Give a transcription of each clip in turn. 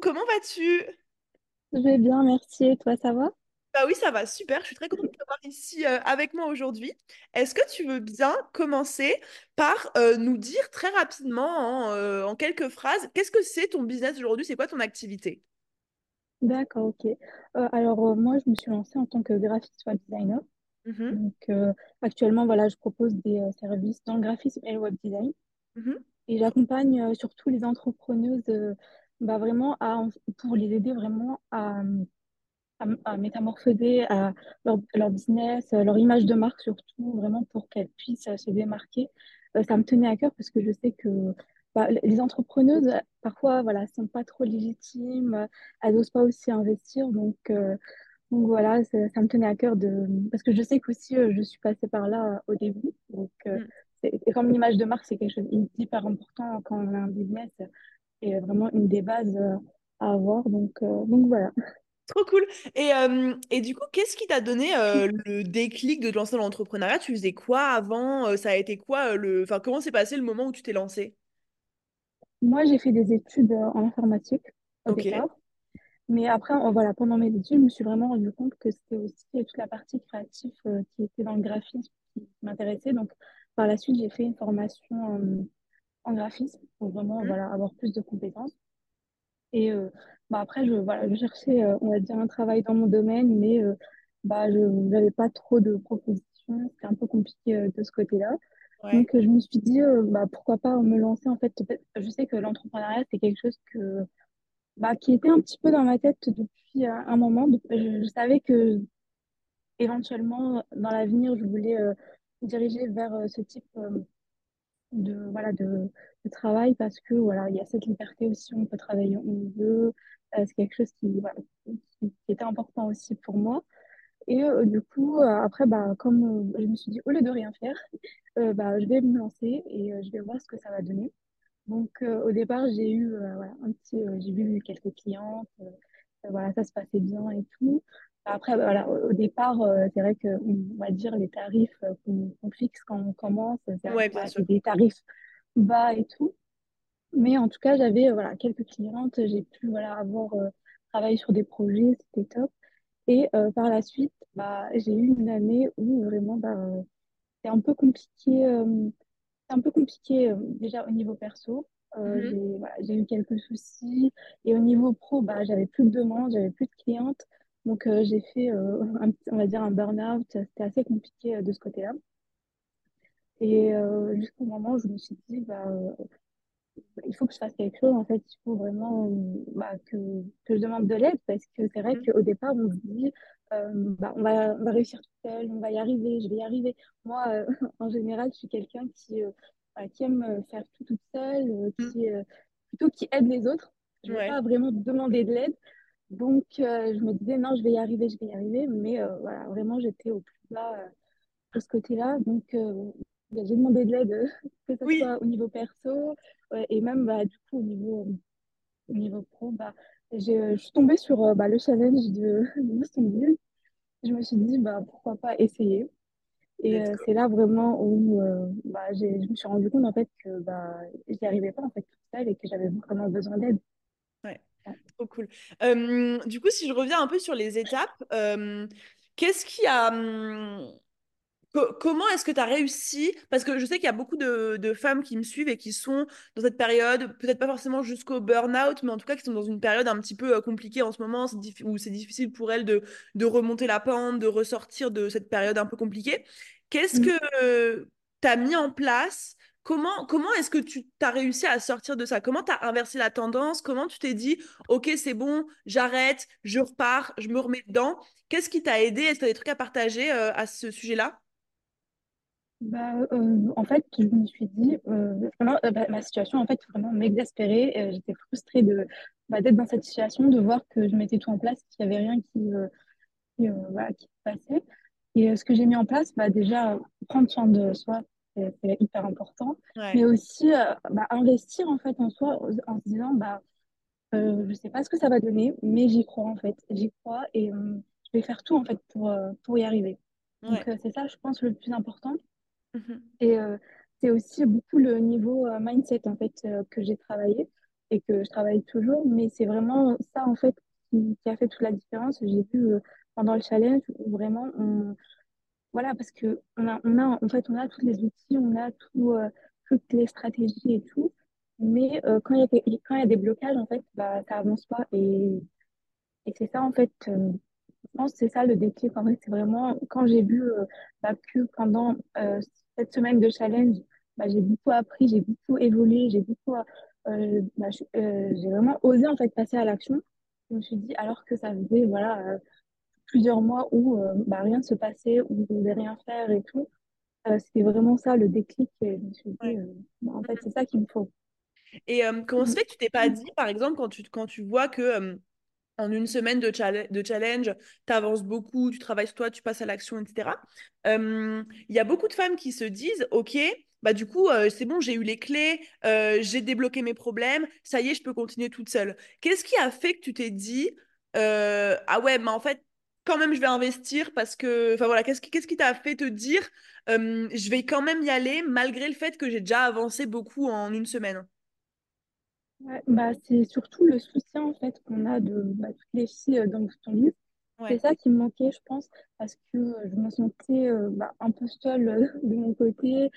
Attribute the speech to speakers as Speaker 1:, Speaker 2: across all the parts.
Speaker 1: comment vas-tu?
Speaker 2: Je vais bien, merci. Et toi, ça va?
Speaker 1: Bah oui, ça va super. Je suis très contente de t'avoir ici euh, avec moi aujourd'hui. Est-ce que tu veux bien commencer par euh, nous dire très rapidement, en, euh, en quelques phrases, qu'est-ce que c'est ton business aujourd'hui? C'est quoi ton activité?
Speaker 2: D'accord, ok. Euh, alors, euh, moi, je me suis lancée en tant que graphiste web designer.
Speaker 1: Mhm,
Speaker 2: Donc, euh, actuellement, voilà, je propose des euh, services dans le graphisme et le web design.
Speaker 1: mhm,
Speaker 2: Et j'accompagne euh, surtout les entrepreneuses bah, vraiment à, pour les aider vraiment à, à, à métamorphoser à leur, leur business, euh, leur image de marque surtout, vraiment pour qu'elles puissent euh, se démarquer. Euh, ça me tenait à cœur parce que je sais que bah, les entrepreneuses, parfois, voilà, sont pas trop légitimes, elles n'osent pas aussi investir. Donc, euh, donc voilà, ça, ça me tenait à cœur de... Parce que je sais qu'aussi, euh, je suis passée par là au début. Donc, euh,
Speaker 1: mhm.
Speaker 2: c'est- et comme l'image de marque, c'est quelque chose d'hyper important quand on a un business et vraiment une des bases euh, à avoir. Donc, euh, donc voilà.
Speaker 1: Trop cool. Et, euh, et du coup, qu'est-ce qui t'a donné euh, le déclic de te lancer dans l'entrepreneuriat? Tu faisais quoi avant? Ça a été quoi le... Enfin, comment s'est passé le moment où tu t'es lancé?
Speaker 2: Moi, j'ai fait des études en informatique au départ. Mais après, voilà, pendant mes études, je me suis vraiment rendu compte que c'était aussi toute la partie créative euh, qui était dans le graphisme qui m'intéressait. Donc, par la suite, j'ai fait une formation en graphisme pour vraiment
Speaker 1: Mhm.
Speaker 2: voilà, avoir plus de compétences. Et euh, bah, après, je, voilà, je cherchais, euh, on va dire, un travail dans mon domaine, mais euh, bah, je n'avais pas trop de propositions. C'était un peu compliqué de ce côté-là.
Speaker 1: Ouais.
Speaker 2: Donc, je me suis dit, bah, pourquoi pas me lancer. En fait, je sais que l'entrepreneuriat, c'est quelque chose que, bah, qui était un petit peu dans ma tête depuis un moment. Je, je savais que éventuellement, dans l'avenir, je voulais me diriger vers ce type de, voilà, de, de travail parce que voilà, il y a cette liberté aussi, on peut travailler où on veut. Euh, c'est quelque chose qui, voilà, qui, était important aussi pour moi. Et euh, du coup, euh, après, bah, comme euh, je me suis dit, au lieu de rien faire, euh, bah, je vais me lancer et euh, je vais voir ce que ça va donner. Donc, au départ, j'ai eu voilà, un petit, j'ai vu quelques clientes, voilà, ça se passait bien et tout. Après, bah, voilà, au départ, euh, c'est vrai que, on va dire, les tarifs euh, qu'on qu'on fixe quand on commence, c'est
Speaker 1: Ouais,
Speaker 2: des tarifs bas et tout. Mais en tout cas, j'avais euh, voilà, quelques clientes, j'ai pu voilà, avoir euh, travaillé sur des projets, c'était top. Et euh, par la suite, bah, j'ai eu une année où vraiment, bah, c'est un peu compliqué. c'est un peu compliqué déjà au niveau perso. Euh, j'ai voilà, j'ai eu quelques soucis. Et au niveau pro, bah, j'avais plus de demandes, j'avais plus de clientes. Donc, euh, j'ai fait, euh, un, on va dire, un burn-out. C'était assez compliqué euh, de ce côté-là. Et jusqu'au moment où je me suis dit, bah, il faut que je fasse quelque chose. En fait, il faut vraiment bah, que, que je demande de l'aide parce que c'est vrai
Speaker 1: Mhm.
Speaker 2: qu'au départ, on se dit, euh, bah, on va, on va réussir tout seul, on va y arriver, je vais y arriver. Moi, euh, en général, je suis quelqu'un qui, euh, bah, qui aime faire tout toute seule,
Speaker 1: Mhm.
Speaker 2: qui, plutôt qui aide les autres. Je ne vais
Speaker 1: Ouais.
Speaker 2: pas vraiment demander de l'aide. Donc, euh, je me disais, non, je vais y arriver, je vais y arriver. Mais euh, voilà, vraiment, j'étais au plus bas euh, de ce côté-là. Donc, bah, j'ai demandé de l'aide, que ce
Speaker 1: Oui.
Speaker 2: soit au niveau perso ouais, et même bah, du coup au niveau, au niveau pro. Bah, je suis tombée sur bah, le challenge de, de Build. Je me suis dit, bah, pourquoi pas essayer. Et c'est là vraiment où bah, je me suis rendu compte en fait que bah, j'y arrivais pas en fait toute seule et que j'avais vraiment besoin d'aide.
Speaker 1: Trop cool. Euh, du coup, si je reviens un peu sur les étapes, euh, qu'est-ce qui a... hum, co- comment est-ce que tu as réussi? Parce que je sais qu'il y a beaucoup de, de femmes qui me suivent et qui sont dans cette période, peut-être pas forcément jusqu'au burn-out, mais en tout cas qui sont dans une période un petit peu euh, compliquée en ce moment, où c'est difficile pour elles de, de remonter la pente, de ressortir de cette période un peu compliquée. Qu'est-ce
Speaker 2: Mm.
Speaker 1: que tu as mis en place? Comment, comment est-ce que tu t'as réussi à sortir de ça? Comment tu as inversé la tendance? Comment tu t'es dit, OK, c'est bon, j'arrête, je repars, je me remets dedans? Qu'est-ce qui t'a aidé? Est-ce que tu as des trucs à partager euh, à ce sujet-là?
Speaker 2: Bah, euh, en fait, je me suis dit, euh, bah, ma situation, en fait, vraiment m'exaspérait. J'étais frustrée de, bah, d'être dans cette situation, de voir que je mettais tout en place, qu'il n'y avait rien qui, qui, qui passait. Et ce que j'ai mis en place, bah, déjà, prendre soin de soi, c'est hyper important. Mais aussi, euh, bah, investir, en fait, en soi, en se disant, bah, euh, je sais pas ce que ça va donner, mais j'y crois, en fait. J'y crois et euh, je vais faire tout, en fait, pour, euh, pour y arriver. Donc,
Speaker 1: Ouais.
Speaker 2: c'est ça, je pense, le plus important.
Speaker 1: Mhm.
Speaker 2: Et c'est aussi beaucoup le niveau mindset en fait que j'ai travaillé. et que je travaille toujours, mais c'est vraiment ça, en fait, qui, qui a fait toute la différence. J'ai vu pendant le challenge où vraiment, on, voilà, parce que on a, on a, en fait, on a tous les outils, on a tout, euh, toutes les stratégies et tout, mais euh, quand il y a, quand il y a des blocages, en fait, bah, ça avance pas. Et, et c'est ça, en fait, euh, je pense que c'est ça le déclic. En fait, c'est vraiment quand j'ai vu euh, bah, que pendant euh, cette semaine de challenge, bah, j'ai beaucoup appris, j'ai beaucoup évolué, j'ai beaucoup, euh, bah, euh, j'ai vraiment osé en fait passer à l'action. Je me suis dit, alors que ça faisait voilà euh, plusieurs mois où euh, bah, rien se passait, où je ne devais rien faire et tout, euh, c'était vraiment ça le déclic. Et je me suis dit,
Speaker 1: Ouais.
Speaker 2: euh, bah, en fait, c'est ça qu'il me faut.
Speaker 1: Et comment se
Speaker 2: Mm.
Speaker 1: fait que tu t'es pas dit, par exemple, quand tu, quand tu vois que en une semaine de, challenge, tu avances beaucoup, tu travailles sur toi, tu passes à l'action, etc. Euh, Il y a beaucoup de femmes qui se disent, OK, bah du coup, euh, c'est bon, j'ai eu les clés, euh, j'ai débloqué mes problèmes, ça y est, je peux continuer toute seule. Qu'est-ce qui a fait que tu t'es dit, ah ouais, mais en fait, quand même, je vais investir parce que, enfin voilà, qu'est-ce qui, qu'est-ce qui t'a fait te dire, euh, je vais quand même y aller malgré le fait que j'ai déjà avancé beaucoup en une semaine?
Speaker 2: Ouais, bah, c'est surtout le soutien en fait qu'on a de bah, toutes les filles dans ton livre. C'est ça qui me manquait, je pense, parce que je me sentais euh, bah, un peu seule euh, de mon côté.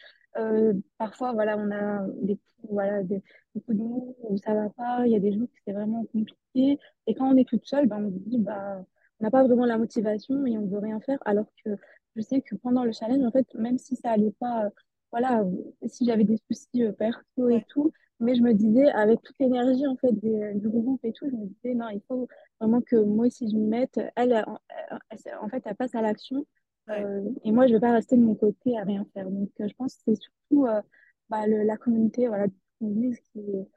Speaker 2: Parfois, voilà, on a des, coups- voilà, des, des coups de mou où ça va pas, il y a des jours où c'est vraiment compliqué. Et quand on est toute seule, bah, on se dit, bah, n'a pas vraiment la motivation et on veut rien faire. Alors que je sais que pendant le challenge, en fait, même si ça allait pas, euh, voilà, euh, si j'avais des soucis euh, perso et tout, mais je me disais, avec toute l'énergie en fait des- du groupe et tout, je me disais, non, il faut vraiment que moi aussi je m'y mette. Elle, elle, en fait, elle passe à l'action.
Speaker 1: ouais.
Speaker 2: euh, et moi, je vais pas rester de mon côté à rien faire. Donc, euh, je pense que c'est surtout euh, bah, le- la communauté voilà, qui, est-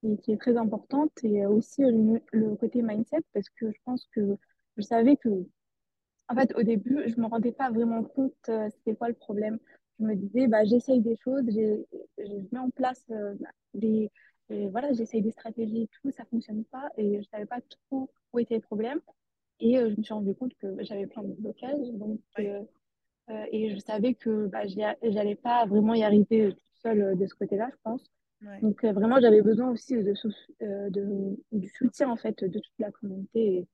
Speaker 2: qui, qui est très importante et euh, aussi euh, le, le côté mindset parce que je pense que je savais que en fait, au début, je me rendais pas vraiment compte euh, c'était quoi le problème. Je me disais, bah, j'essaye des choses, je mets en place euh, bah, des, et voilà, j'essaye des stratégies et tout, ça fonctionne pas et je savais pas trop où était le problème. Et euh, je me suis rendu compte que j'avais plein de blocages. Donc,
Speaker 1: ouais.
Speaker 2: euh, euh, et je savais que bah, j'allais pas vraiment y arriver toute seule de ce côté-là, je pense.
Speaker 1: Ouais.
Speaker 2: Donc, euh, vraiment, j'avais besoin aussi euh, de, du soutien en fait de toute la communauté.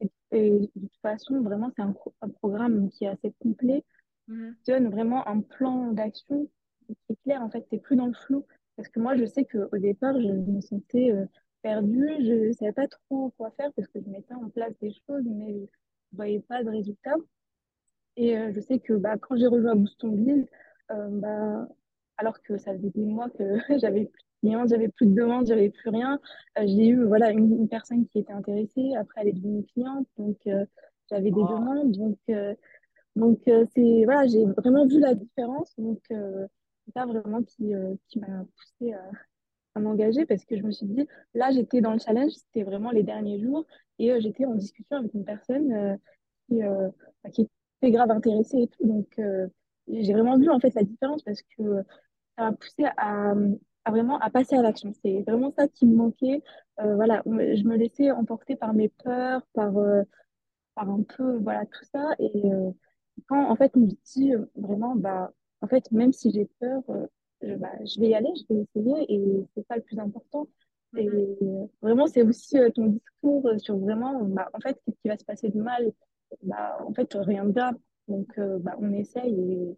Speaker 2: Et, et de toute façon, vraiment, c'est un, pro- un programme qui est assez complet,
Speaker 1: Mhm.
Speaker 2: qui donne vraiment un plan d'action qui est clair. En fait, t'es plus dans le flou. Parce que moi, je sais qu'au départ, je me sentais euh, perdue. Je ne savais pas trop quoi faire parce que je mettais en place des choses, mais je ne voyais pas de résultats. Et euh, je sais que bah, quand j'ai rejoint Boostonville, euh, bah, alors que ça faisait des mois que j'avais plus j'avais plus de demandes, j'avais plus rien, euh, j'ai eu voilà, une, une personne qui était intéressée. Après, elle est devenue cliente, donc euh, j'avais des demandes. Donc, euh, donc c'est, voilà, j'ai vraiment vu la différence. Donc, c'est ça vraiment qui, qui m'a poussée à, à m'engager parce que je me suis dit, là, j'étais dans le challenge, c'était vraiment les derniers jours et euh, j'étais en discussion avec une personne euh, qui, euh, bah, qui était grave intéressée et tout. Donc, j'ai vraiment vu en fait la différence parce que ça m'a poussée à, à vraiment à passer à l'action. C'est vraiment ça qui me manquait. Euh, voilà, je me laissais emporter par mes peurs, par, euh, par un peu, voilà, tout ça. Et euh, quand, en fait, on me dit euh, vraiment, bah, en fait, même si j'ai peur, euh, je, bah, je vais y aller, je vais essayer et c'est ça le plus important. Et
Speaker 1: mhm.
Speaker 2: euh, vraiment, c'est aussi ton discours sur vraiment, bah, en fait, qu'est-ce qui va se passer de mal? Bah, en fait, rien de grave. Donc, euh, bah, on essaye et,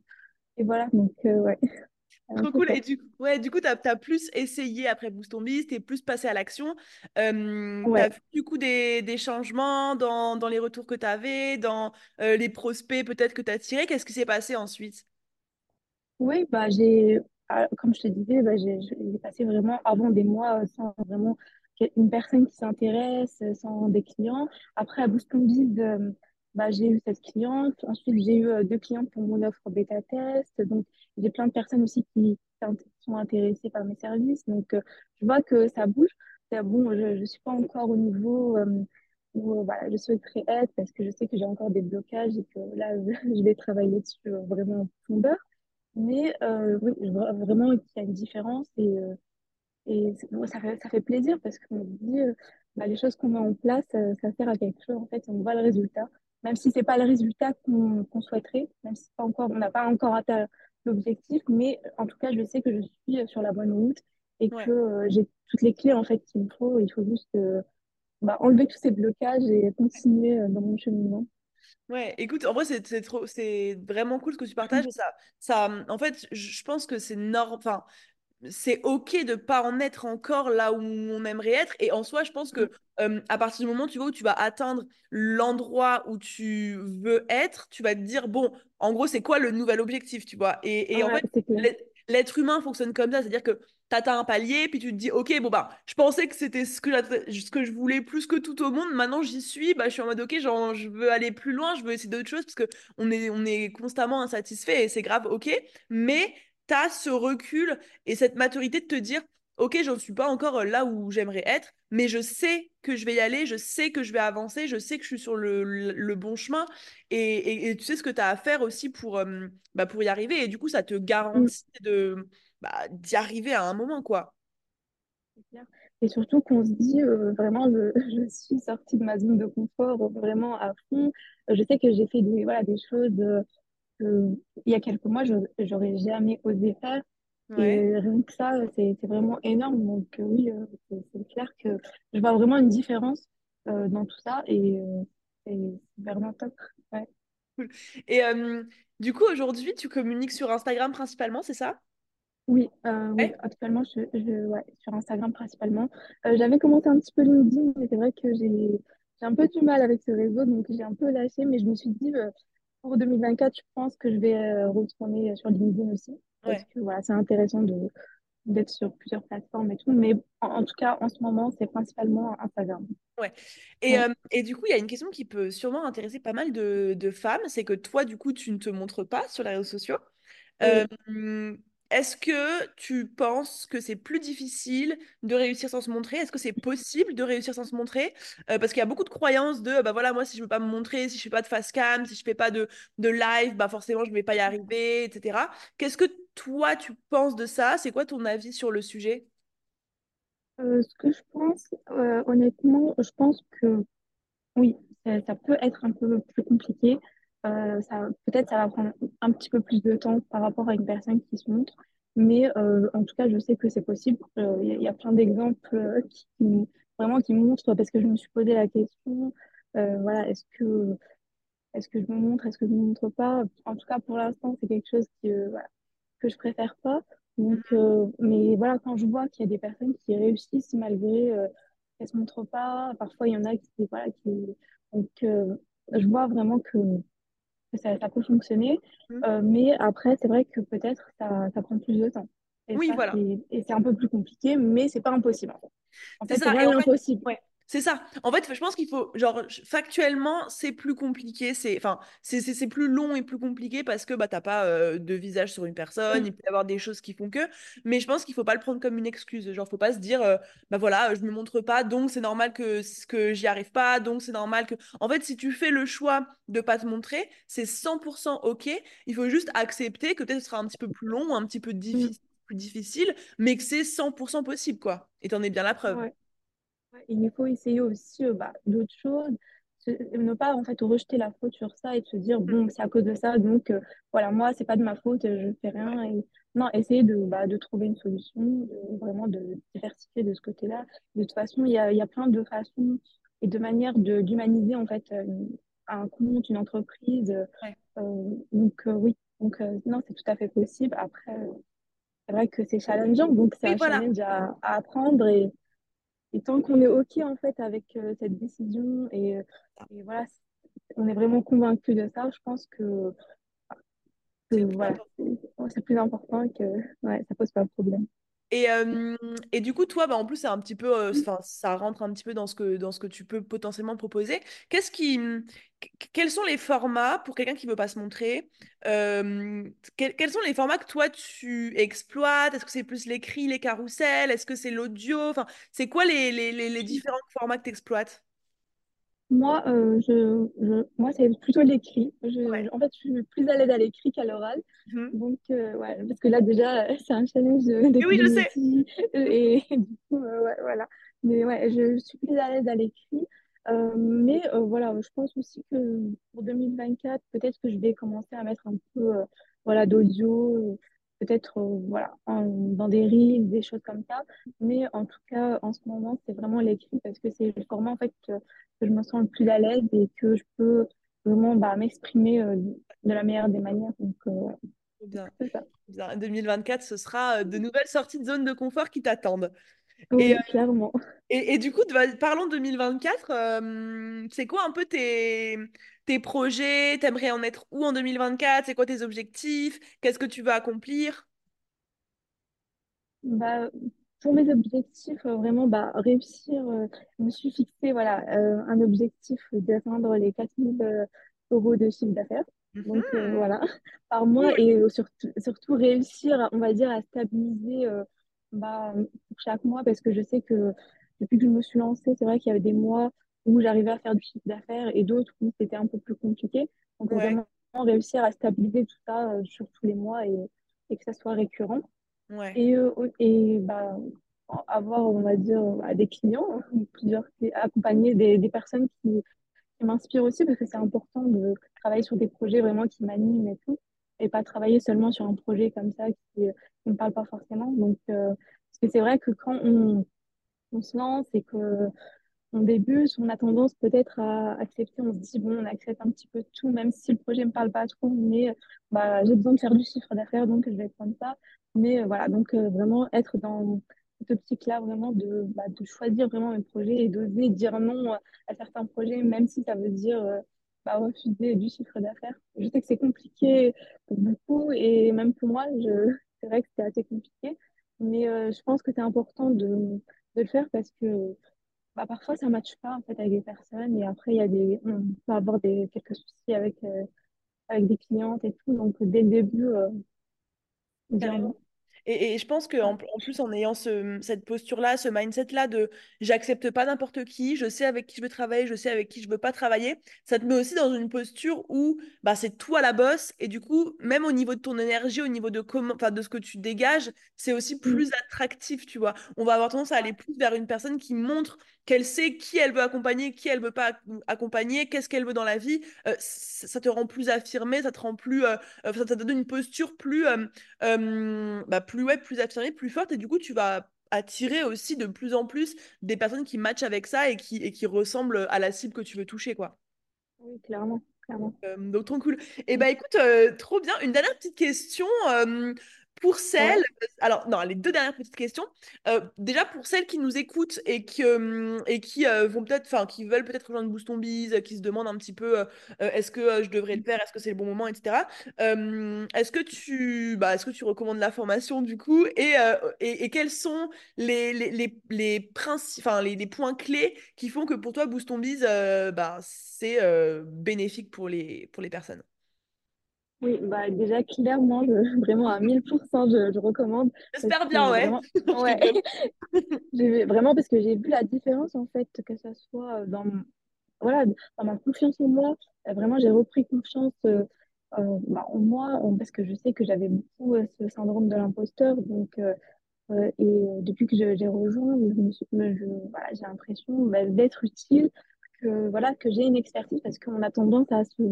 Speaker 2: et voilà. Donc, euh, ouais,
Speaker 1: Trop cool. Et du coup, ouais, du coup, t'as, t'as plus essayé après Boost ton Biz, t'es plus passé à l'action. Euh, t'as
Speaker 2: Ouais.
Speaker 1: vu du coup des, des changements dans, dans les retours que t'avais, dans euh, les prospects peut-être que t'as tirés? Qu'est-ce qui s'est passé ensuite?
Speaker 2: Oui, bah, j'ai, ah, comme je te disais, bah, j'ai passé vraiment avant des mois euh, sans vraiment une personne qui s'intéresse, euh, sans des clients. Après, à Boost Biz, euh, bah, j'ai eu cette cliente. Ensuite, j'ai eu deux clients pour mon offre bêta test. Donc, j'ai plein de personnes aussi qui sont intéressées par mes services. Donc, euh, je vois que ça bouge. Bon, je ne suis pas encore au niveau euh, où euh, voilà, je souhaiterais être parce que je sais que j'ai encore des blocages et que là, je vais travailler dessus vraiment en profondeur. Mais euh, oui, vraiment qu'il y a une différence et, et ça fait, ça fait plaisir parce qu'on dit, bah, les choses qu'on met en place, ça sert à quelque chose. En fait, on voit le résultat. Même si c'est pas le résultat qu'on souhaiterait, même si pas encore, on n'a pas encore atteint l'objectif, mais en tout cas, je sais que je suis sur la bonne route et que euh, j'ai toutes les clés en fait qu'il me faut. Il faut juste euh, bah, enlever tous ces blocages et continuer euh, dans mon cheminement.
Speaker 1: Ouais, écoute, en vrai, c'est trop, c'est vraiment cool ce que tu partages. Et ça, ça, en fait, je je pense que c'est normal. Enfin, c'est ok de pas en être encore là où on aimerait être. Et en soi, je pense que euh, à partir du moment tu vois, où tu vas atteindre l'endroit où tu veux être, tu vas te dire, bon, en gros, c'est quoi le nouvel objectif, tu vois? Et, et en fait,
Speaker 2: c'est
Speaker 1: l'être humain fonctionne comme ça, c'est-à-dire que tu atteins un palier, puis tu te dis, ok, bon, bah, je pensais que c'était ce que, ce que je voulais plus que tout au monde, maintenant j'y suis, bah, je suis en mode, ok, genre, je veux aller plus loin, je veux essayer d'autres choses, parce que on est, on est constamment insatisfait, et c'est grave, ok, mais tu as ce recul et cette maturité de te dire, ok, j'en suis pas encore euh, là où j'aimerais être, mais je sais que je vais y aller, je sais que je vais avancer, je sais que je suis sur le, le- le bon chemin et, et- et tu sais ce que tu as à faire aussi pour, euh, bah, pour y arriver et du coup, ça te
Speaker 2: Mm.
Speaker 1: garantit de, bah, d'y arriver à un moment, quoi.
Speaker 2: Et surtout qu'on se dit euh, vraiment, je, je suis sortie de ma zone de confort vraiment à fond. Je sais que j'ai fait des, voilà, des choses que, il y a quelques mois, j'aurais jamais osé faire. Et
Speaker 1: Ouais.
Speaker 2: rien que ça, c'est vraiment énorme. Donc euh, oui, euh, c'est clair que je vois vraiment une différence euh, dans tout ça et euh, c'est vraiment top. Ouais.
Speaker 1: Cool. Et euh, du coup, aujourd'hui, tu communiques sur Instagram principalement, c'est ça?
Speaker 2: Oui, euh, oui, actuellement, je, je, ouais, sur Instagram principalement. Euh, j'avais commencé un petit peu LinkedIn, mais c'est vrai que j'ai j'ai un peu du mal avec ce réseau, donc j'ai un peu lâché, mais je me suis dit, euh, pour 2024, je pense que je vais euh, retourner sur LinkedIn aussi, parce
Speaker 1: Ouais.
Speaker 2: que voilà, c'est intéressant de d'être sur plusieurs plateformes et tout, mais en, en tout cas, en ce moment, c'est principalement Instagram.
Speaker 1: Ouais. Et,
Speaker 2: Ouais.
Speaker 1: euh, et du coup, il y a une question qui peut sûrement intéresser pas mal de, de femmes, c'est que toi, du coup, tu ne te montres pas sur les réseaux sociaux. Euh. Est-ce que tu penses que c'est plus difficile de réussir sans se montrer? Est-ce que c'est possible de réussir sans se montrer? Euh, parce qu'il y a beaucoup de croyances de, bah voilà, moi, si je veux pas me montrer, si je fais pas de face cam, si je fais pas de, de live, bah forcément, je vais pas y arriver, etc. Qu'est-ce que toi, tu penses de ça? C'est quoi ton avis sur le sujet?
Speaker 2: Euh, ce que je pense, euh, honnêtement, je pense que Oui, ça, ça peut être un peu plus compliqué. Euh, peut-être ça va prendre un petit peu plus de temps par rapport à une personne qui se montre, mais euh, en tout cas, je sais que c'est possible. Euh, Il y, a il y a plein d'exemples qui, qui- vraiment qui montrent parce que je me suis posé la question, voilà, est-ce que est-ce que je me montre, est-ce que je me montre pas? En tout cas, pour l'instant, c'est quelque chose qui, voilà, que je préfère pas. Donc, euh, mais voilà, quand je vois qu'il y a des personnes qui réussissent malgré qu'elles se montrent pas, parfois il y en a qui, voilà, qui, donc, je vois vraiment que, que ça, ça peut fonctionner.
Speaker 1: Mhm.
Speaker 2: Euh, mais après, c'est vrai que peut-être ça, ça prend plus de temps. Et
Speaker 1: Oui,
Speaker 2: ça,
Speaker 1: voilà.
Speaker 2: c'est, et c'est un peu plus compliqué, mais c'est pas impossible. En fait,
Speaker 1: C'est en fait, ouais, c'est ça. En fait, je pense qu'il faut, genre, factuellement, c'est plus compliqué. C'est, enfin, c'est plus long et plus compliqué parce que bah, t'as pas euh, de visage sur une personne.
Speaker 2: Mm,
Speaker 1: Il peut y avoir des choses qui font que. Mais je pense qu'il faut pas le prendre comme une excuse. Genre, faut pas se dire, euh, bah voilà, je me montre pas, donc c'est normal que, que j'y arrive pas, donc c'est normal que. En fait, si tu fais le choix de pas te montrer, c'est 100% OK. Il faut juste accepter que peut-être ce sera un petit peu plus long ou un petit peu
Speaker 2: mm,
Speaker 1: difficile plus difficile, mais que c'est 100% possible, quoi. Et t'en es bien la preuve.
Speaker 2: ouais. Il faut essayer aussi euh, bah, d'autres choses, se- ne pas en fait rejeter la faute sur ça et se dire
Speaker 1: Mm.
Speaker 2: bon c'est à cause de ça donc euh, voilà moi c'est pas de ma faute euh, je fais rien et non essayer de bah, de trouver une solution de- vraiment de diversifier de ce côté-là de toute façon il y a, y a plein de façons et de manières de d'humaniser en fait un compte une entreprise
Speaker 1: Ouais.
Speaker 2: donc oui donc non c'est tout à fait possible après c'est vrai que c'est challengeant donc c'est un
Speaker 1: voilà.
Speaker 2: challenge à, à apprendre et et tant qu'on est OK en fait avec euh, cette décision et, euh, et voilà, on est vraiment convaincu de ça, je pense que, que
Speaker 1: C'est plus
Speaker 2: voilà,
Speaker 1: important.
Speaker 2: c'est c'est plus important et que ouais, ça pose pas de problème.
Speaker 1: Et, euh, et du coup, toi, bah, en plus, c'est un petit peu, euh, ça rentre un petit peu dans ce que, dans ce que tu peux potentiellement proposer. Qu'est-ce qui, qu- quels sont les formats pour quelqu'un qui veut pas se montrer? Euh, quels, quels sont les formats que toi tu exploites? Est-ce que c'est plus l'écrit, les carousels? Est-ce que c'est l'audio? Enfin, c'est quoi les, les, les, les différents formats que tu exploites?
Speaker 2: Moi, euh, je, je- moi c'est plutôt l'écrit. Je,
Speaker 1: Ouais.
Speaker 2: je- en fait, je suis plus à l'aise à l'écrit qu'à l'oral.
Speaker 1: Mhm.
Speaker 2: Donc, euh, ouais, parce que là, déjà, c'est un challenge de-
Speaker 1: oui, je sais.
Speaker 2: Et, du coup, ouais, voilà. Mais ouais, je, suis plus à l'aise à l'écrit. Euh, mais euh, voilà, je pense aussi que pour 2024, peut-être que je vais commencer à mettre un peu euh, voilà, d'audio. peut-être voilà, en- dans des reels, des choses comme ça. Mais en tout cas, en ce moment, c'est vraiment l'écrit parce que c'est le format en fait que, que je me sens le plus à l'aise et que je peux vraiment bah, m'exprimer euh, de la meilleure des manières. Donc, euh,
Speaker 1: Trop bien.
Speaker 2: c'est ça.
Speaker 1: Bien, 2024, ce sera euh, de nouvelles sorties de zone de confort qui t'attendent. Et, euh,
Speaker 2: Oui, clairement.
Speaker 1: et, et du coup, de- parlons de 2024. euh, c'est quoi un peu tes, tes projets? T'aimerais en être où en 2024? C'est quoi tes objectifs? Qu'est-ce que tu veux accomplir?
Speaker 2: Bah, pour mes objectifs, euh, vraiment, bah, réussir, euh, je me suis fixé voilà, euh, un objectif d'atteindre les 4000 euh, euros de chiffre d'affaires. Donc
Speaker 1: Mhm.
Speaker 2: voilà, par mois et surtout, surtout réussir, on va dire, à stabiliser bah, pour chaque mois parce que je sais que depuis que je me suis lancée, c'est vrai qu'il y avait des mois où j'arrivais à faire du chiffre d'affaires et d'autres où c'était un peu plus compliqué. Donc
Speaker 1: Ouais,
Speaker 2: vraiment réussir à stabiliser tout ça euh, sur tous les mois et, et que ça soit récurrent.
Speaker 1: ouais,
Speaker 2: Et, euh, et bah, avoir, on va dire, bah, des clients, plusieurs, accompagner des, des personnes qui, qui m'inspirent aussi, parce que c'est important de travailler sur des projets vraiment qui m'animent et tout, et pas travailler seulement sur un projet comme ça qui ne me parle pas forcément. Donc, euh, parce que c'est vrai que quand on, se lance et que on débute, on a tendance peut-être à accepter, on se dit, bon, on accepte un petit peu tout, même si le projet ne me parle pas trop, mais bah, j'ai besoin de faire du chiffre d'affaires, donc je vais prendre ça. Mais euh, voilà, donc euh, vraiment être dans cette optique-là, vraiment de, bah, de choisir vraiment mes projets et d'oser dire non à certains projets, même si ça veut dire euh, bah, refuser du chiffre d'affaires. Je sais que c'est compliqué pour beaucoup et même pour moi, je... c'est vrai que c'est assez compliqué, mais euh, je pense que c'est important de, de le faire parce que bah, parfois, ça ne matche pas en fait, avec des personnes et après, il y a des, on peut avoir des, quelques soucis avec, euh, avec des clientes et tout. Donc, dès le début, euh,
Speaker 1: carrément.
Speaker 2: non.
Speaker 1: Et, et je pense qu'en en, en plus, en ayant ce- cette posture-là, ce mindset-là de j'accepte pas n'importe qui, je sais avec qui je veux travailler, je sais avec qui je veux pas travailler, ça te met aussi dans une posture où bah, c'est toi la bosse. Et du coup, même au niveau de ton énergie, au niveau de comment, de ce que tu dégages, c'est aussi
Speaker 2: Mm.
Speaker 1: plus attractif, tu vois. On va avoir tendance à aller plus vers une personne qui montre qu'elle sait qui elle veut accompagner, qui elle veut pas ac- accompagner, qu'est-ce qu'elle veut dans la vie. Euh, ça, te rend plus affirmé, ça te rend plus, euh, euh, ça te donne une posture plus euh, bah, plus, ouais, plus affirmée, plus forte, et du coup, tu vas attirer aussi de plus en plus des personnes qui matchent avec ça et qui, et qui ressemblent à la cible que tu veux toucher, quoi.
Speaker 2: Oui, clairement, clairement.
Speaker 1: Euh, donc, trop cool. Et
Speaker 2: Mm.
Speaker 1: bah écoute, euh, trop bien. Une dernière petite question euh, pour celles.
Speaker 2: Ouais.
Speaker 1: Alors, non, les deux dernières petites questions. Euh, déjà, pour celles qui nous écoutent et qui, euh, et qui euh, vont peut-être, enfin, qui veulent peut-être rejoindre Boost on Biz, euh, qui se demandent un petit peu est-ce que je devrais le faire, est-ce que c'est le bon moment, etc. Est-ce que tu, bah, est-ce que tu recommandes la formation du coup et, et, et quels sont les, les, les, enfin, les, les points clés qui font que pour toi, Boost on Biz, euh, bah, c'est bénéfique pour les, pour les personnes?
Speaker 2: Oui, bah déjà, clairement, je, vraiment à 1000%, je, je recommande
Speaker 1: J'espère bien, ouais.
Speaker 2: vraiment, ouais, vraiment parce que j'ai vu la différence en fait, que ça soit dans, voilà, dans ma confiance en moi. Euh, Vraiment, j'ai repris confiance euh, euh, bah, en moi parce que je sais que j'avais beaucoup euh, ce syndrome de l'imposteur. Donc, euh, euh, et euh, depuis que je- j'ai rejoint, je me suis- je- voilà, j'ai l'impression bah, d'être utile, que, voilà, que j'ai une expertise parce qu'on a tendance à se,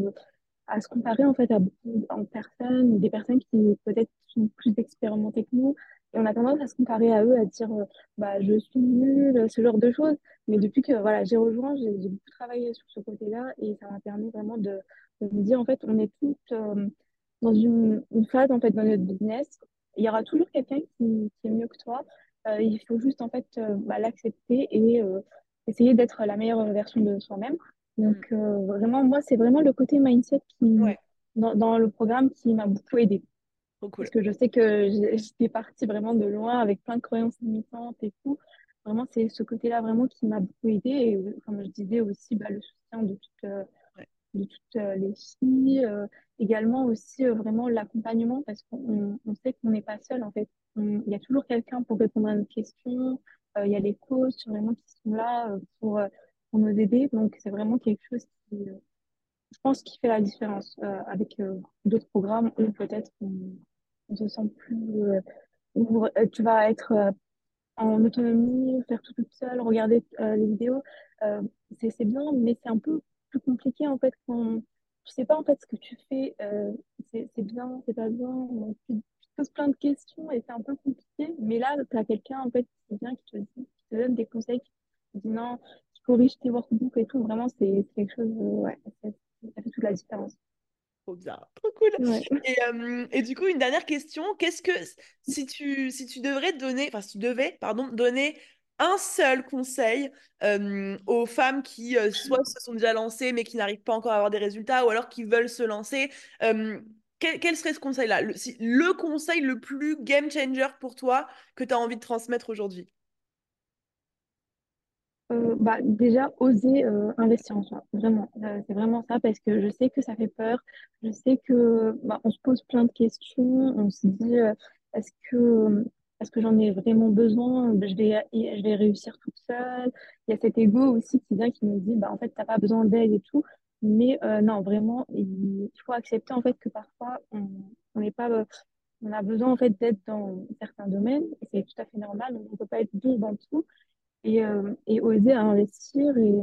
Speaker 2: à se comparer en fait à beaucoup de personnes, des personnes qui peut-être sont plus expérimentées que nous. Et on a tendance à se comparer à eux, à dire euh, bah, je suis nulle, ce genre de choses. Mais depuis que voilà, j'ai rejoint, j'ai beaucoup travaillé sur ce côté-là et ça m'a permis vraiment de, de me dire en fait, on est toutes euh, dans une, phase en fait dans notre business. Il y aura toujours quelqu'un qui, est mieux que toi. Euh, il faut juste en fait euh, bah, l'accepter et essayer d'être la meilleure version de soi-même. Donc
Speaker 1: Mm.
Speaker 2: euh, vraiment, moi, c'est vraiment le côté mindset qui,
Speaker 1: Ouais,
Speaker 2: dans, dans le programme qui m'a beaucoup
Speaker 1: cool.
Speaker 2: Parce que je sais que j'étais partie vraiment de loin avec plein de croyances limitantes et tout. Vraiment, c'est ce côté-là vraiment qui m'a beaucoup aidée. Et euh, comme je disais aussi, bah, le soutien de toutes, euh,
Speaker 1: Ouais,
Speaker 2: de toutes euh, les filles. également aussi vraiment l'accompagnement parce qu'on on sait qu'on n'est pas seul en fait. Il y a toujours quelqu'un pour répondre à nos questions. Il y a les coachs vraiment qui sont là pour, pour nous aider. Donc, c'est vraiment quelque chose qui, euh, je pense, qui fait la différence euh, avec euh, d'autres programmes où peut-être on, on se sent plus... où, tu vas être en autonomie, faire tout toute seule, regarder les vidéos, c'est bien, mais c'est un peu plus compliqué en fait quand tu sais pas en fait ce que tu fais, euh, c'est bien, c'est pas bien, donc tu poses plein de questions et c'est un peu compliqué. Mais là, tu as quelqu'un en fait qui vient, qui te dit, qui te donne des conseils, qui te dit non, qui corrige tes workbooks et tout. Vraiment, c'est quelque chose, euh, ouais, ça, fait toute la différence.
Speaker 1: Trop bien, trop cool.
Speaker 2: Ouais.
Speaker 1: Et, euh, et du coup, une dernière question. Qu'est-ce que, si tu, si tu devrais donner, enfin, si tu devais, pardon, donner un seul conseil euh, aux femmes qui euh, soit se sont déjà lancées mais qui n'arrivent pas encore à avoir des résultats ou alors qui veulent se lancer, quel, quel serait ce conseil-là? Le, si- le conseil le plus game changer pour toi que tu as envie de transmettre aujourd'hui?
Speaker 2: Euh, bah, déjà, oser euh, investir en soi, vraiment. Euh, c'est vraiment ça parce que je sais que ça fait peur. Je sais que bah, on se pose plein de questions. On se dit, est-ce que, est-ce que j'en ai vraiment besoin? Je vais, je vais réussir toute seule. Il y a cet ego aussi qui vient qui nous dit, bah, en fait, t'as pas besoin d'aide et tout. Mais non, vraiment, il, faut accepter en fait que parfois, on n'est pas, on a besoin en fait d'aide dans certains domaines. Et c'est tout à fait normal. On ne peut pas être bon dans tout et, euh, et oser investir et,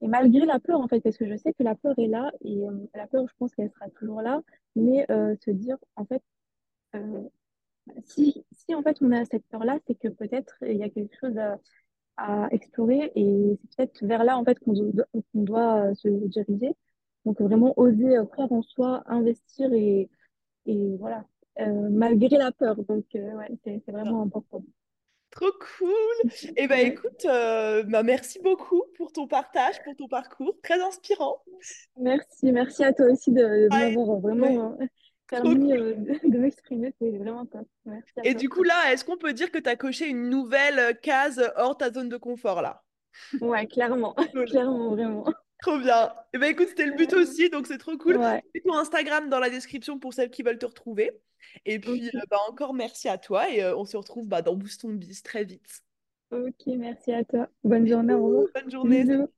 Speaker 2: malgré la peur en fait parce que je sais que la peur est là et euh, la peur je pense qu'elle sera toujours là mais euh, se dire en fait si, si en fait on a cette peur là c'est que peut-être il y a quelque chose à, explorer et c'est peut-être vers là en fait qu'on do- qu'on doit se diriger. Donc vraiment oser croire en soi investir et, et voilà malgré la peur. Donc ouais c'est vraiment important
Speaker 1: Trop cool! Eh ben
Speaker 2: ouais
Speaker 1: écoute, euh, bah, merci beaucoup pour ton partage, pour ton parcours, très inspirant.
Speaker 2: Merci, merci à toi aussi de, de
Speaker 1: Ouais,
Speaker 2: m'avoir
Speaker 1: ouais,
Speaker 2: vraiment euh, permis
Speaker 1: cool.
Speaker 2: euh, de, de m'exprimer. C'est vraiment top. Merci à
Speaker 1: Et
Speaker 2: toi.
Speaker 1: du coup, là, est-ce qu'on peut dire que tu as coché une nouvelle euh, case hors ta zone de confort, là?
Speaker 2: Ouais, clairement. Clairement, vraiment.
Speaker 1: Trop bien. Eh ben écoute, c'était le but aussi, donc c'est trop cool.
Speaker 2: Ouais.
Speaker 1: Mets ton Instagram dans la description pour celles qui veulent te retrouver. Et puis, euh, bah, encore merci à toi et euh, on se retrouve bah, dans Boost ton Biz très vite.
Speaker 2: Ok, merci à toi. Bonne journée, au revoir.
Speaker 1: Bisous, bonne journée.
Speaker 2: Bisous.